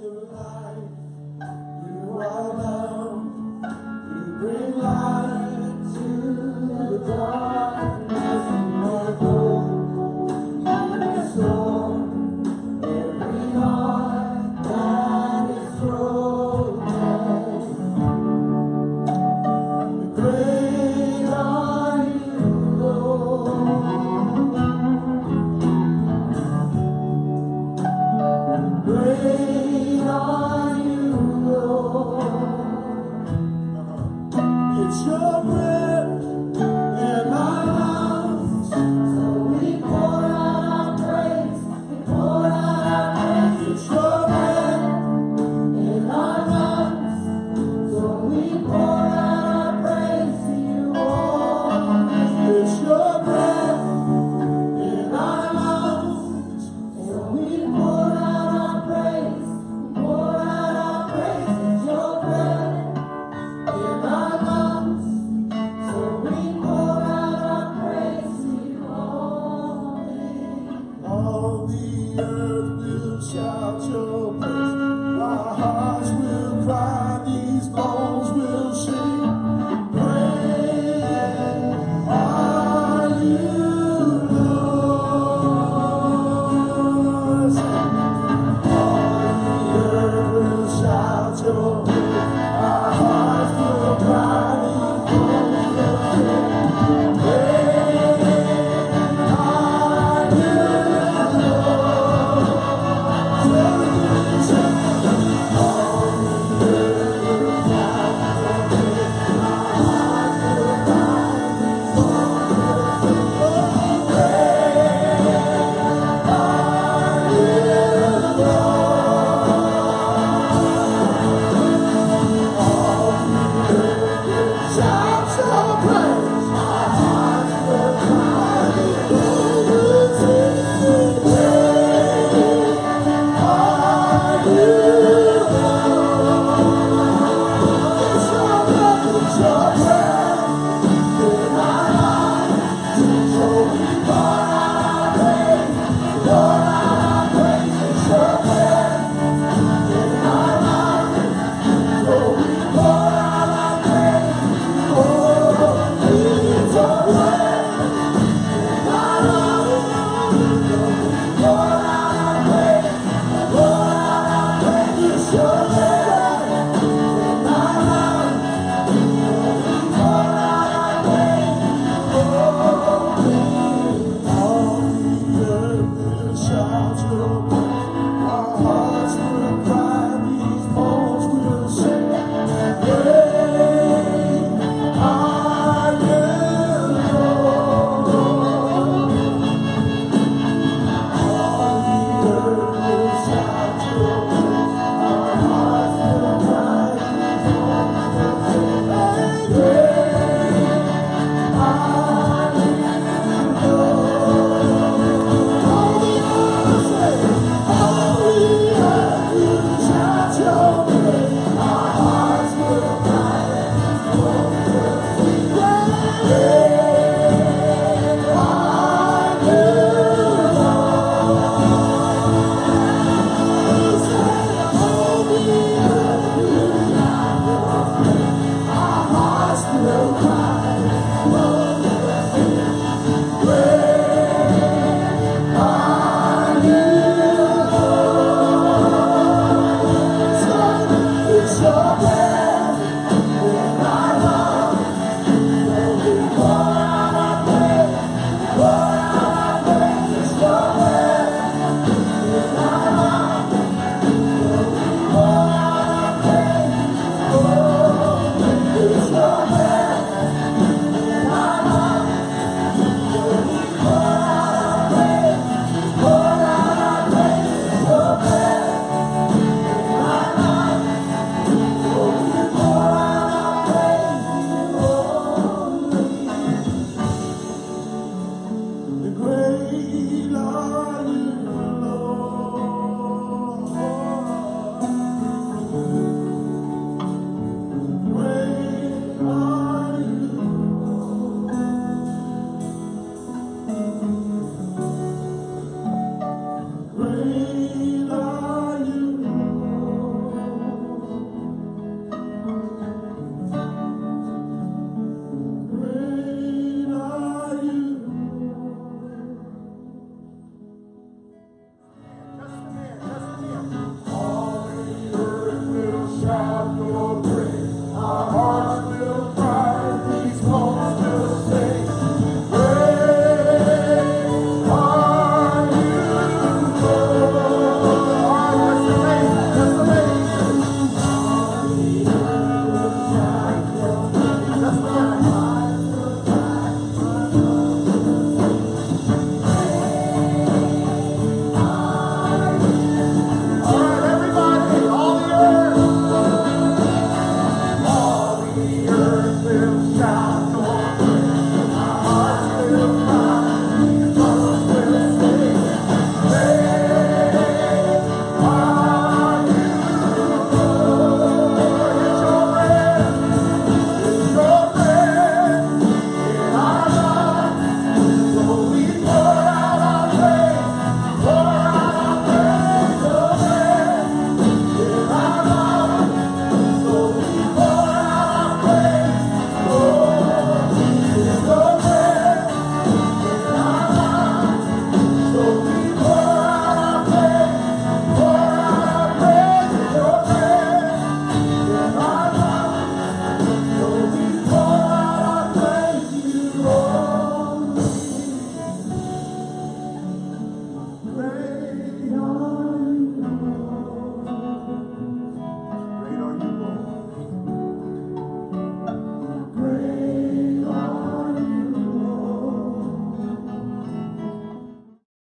shout light to the hearts cry.